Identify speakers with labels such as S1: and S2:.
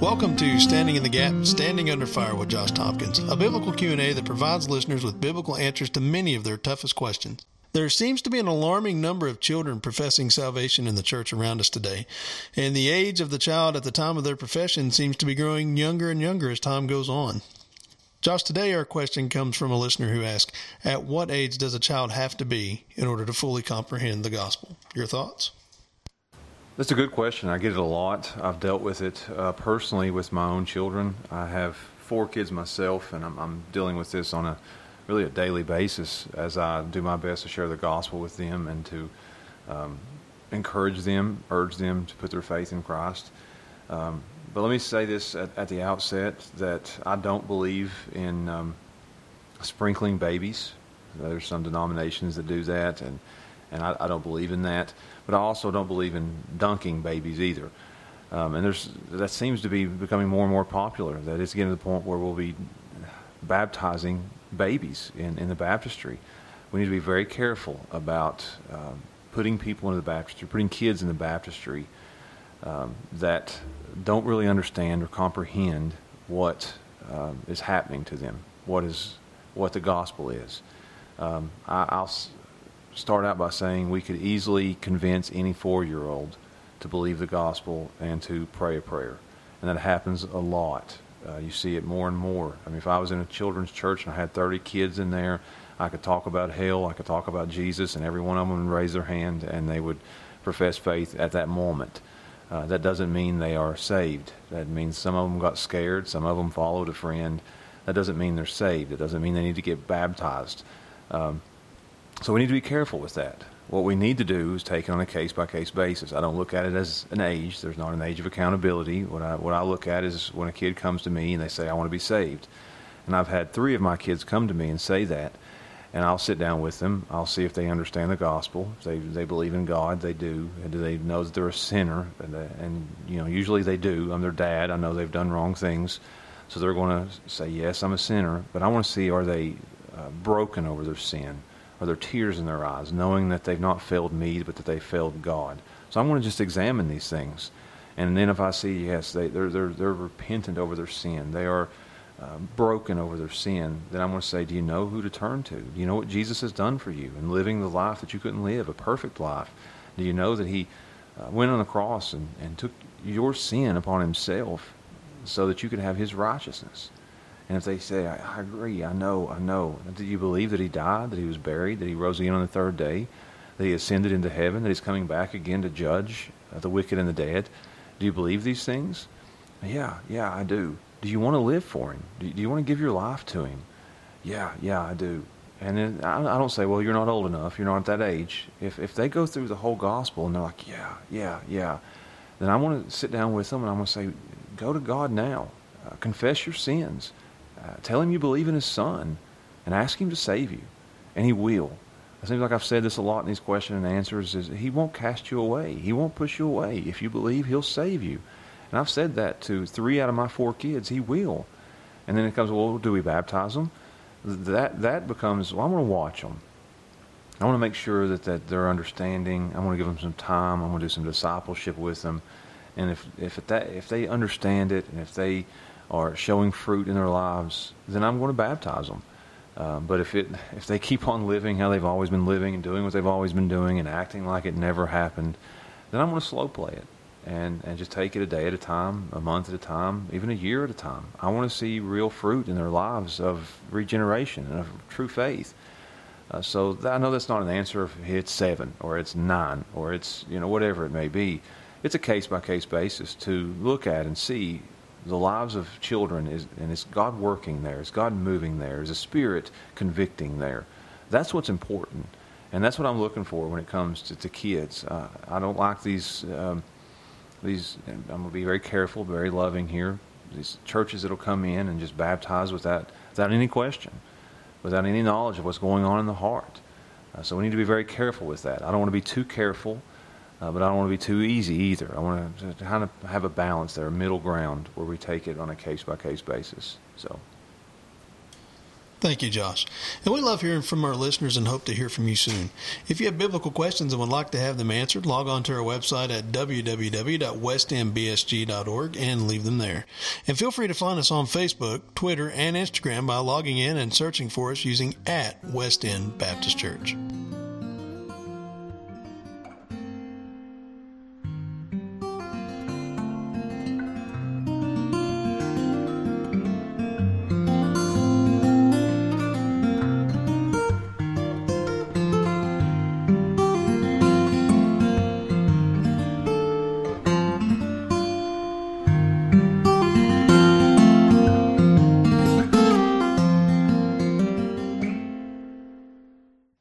S1: Welcome to Standing in the Gap, Standing Under Fire with Josh Tompkins, a biblical Q&A that provides listeners with biblical answers to many of their toughest questions. There seems to be an alarming number of children professing salvation in the church around us today, and the age of the child at the time of their profession seems to be growing younger and younger as time goes on. Josh, today our question comes from a listener who asks, At what age does a child have to be in order to fully comprehend the gospel? Your thoughts?
S2: That's a good question. I get it a lot. I've dealt with it uh, personally with my own children. I have four kids myself, and I'm, I'm, dealing with this on a really a daily basis as I do my best to share the gospel with them and to um, encourage them, urge them to put their faith in Christ. Um, but let me say this at, at, the outset that I don't believe in um, sprinkling babies. There's some denominations that do that, and, and I, I, don't believe in that. But I also don't believe in dunking babies either. Um, and there's that seems to be becoming more and more popular. That it's getting to the point where we'll be baptizing babies in, in the baptistry. We need to be very careful about um, putting people into the baptistry, putting kids in the baptistry um, that don't really understand or comprehend what um, is happening to them, what is what the gospel is. Um, I, will start out by saying we could easily convince any four-year-old to believe the gospel and to pray a prayer, and that happens a lot. Uh, you see it more and more. I mean, if I was in a children's church and I had 30 kids in there, I could talk about hell, I could talk about Jesus, and every one of them would raise their hand and they would profess faith at that moment. Uh, that doesn't mean they are saved. That means some of them got scared, some of them followed a friend. That doesn't mean they're saved. It doesn't mean they need to get baptized. Um, so we need to be careful with that. What we need to do is take it on a case by case basis. I don't look at it as an age. There's not an age of accountability. What I what I look at is when a kid comes to me and they say I want to be saved, and I've had three of my kids come to me and say that, and I'll sit down with them. I'll see if they understand the gospel. If they they believe in God. They do. And do they know that they're a sinner? And, they, and you know, usually they do. I'm their dad. I know they've done wrong things, so they're going to say, "Yes, I'm a sinner." But I want to see are they uh, broken over their sin? Are there tears in their eyes, knowing that they've not failed me, but that they failed God? So I want to just examine these things, and then if I see yes, they they're they're, they're repentant over their sin, they are uh, broken over their sin, then I'm going to say, Do you know who to turn to? Do you know what Jesus has done for you in living the life that you couldn't live, a perfect life? Do you know that He uh, went on the cross and, and took your sin upon Himself so that you could have His righteousness? And if they say, I, I agree, I know, I know, do you believe that He died, that He was buried, that He rose again on the third day, that He ascended into heaven, that He's coming back again to judge uh, the wicked and the dead? Do you believe these things? Yeah, yeah, I do. Do you want to live for Him? Do you, do you want to give your life to Him? Yeah, yeah, I do. And then I, I don't say, well, you're not old enough. You're not at that age. If if they go through the whole gospel and they're like, yeah, yeah, yeah, then I want to sit down with them and I'm going to say, go to God now. Uh, confess your sins. Uh, tell Him you believe in His Son and ask Him to save you. And He will. It seems like I've said this a lot in these questions and answers is He won't cast you away. He won't push you away. If you believe, He'll save you. And I've said that to three out of my four kids. He will. And then it comes, well, do we baptize them? That that becomes, well, I want to watch them. I want to make sure that, that they're understanding. I want to give them some time. I want to do some discipleship with them. And if if that if they understand it and if they are showing fruit in their lives, then I'm going to baptize them. Um, but if it if they keep on living how they've always been living and doing what they've always been doing and acting like it never happened, then I'm going to slow play it and, and just take it a day at a time, a month at a time, even a year at a time. I want to see real fruit in their lives of regeneration and of true faith. Uh, so that, I know that's not an answer if it's seven or it's nine or it's you know whatever it may be. It's a case by case basis to look at and see the lives of children is and is God working there? Is God moving there? Is the Spirit convicting there? That's what's important, and that's what I'm looking for when it comes to, to kids. Uh, I don't like these. Um, these, I'm going to be very careful, very loving here. These churches that'll come in and just baptize without, without any question, without any knowledge of what's going on in the heart. Uh, so we need to be very careful with that. I don't want to be too careful, uh, but I don't want to be too easy either. I want to, kind of have a balance there, a middle ground where we take it on a case by case basis. So.
S1: Thank you, Josh. And we love hearing from our listeners and hope to hear from you soon. If you have biblical questions and would like to have them answered, log on to our website at www.westendbsg.org and leave them there. And feel free to find us on Facebook, Twitter, and Instagram by logging in and searching for us using at West End Baptist Church.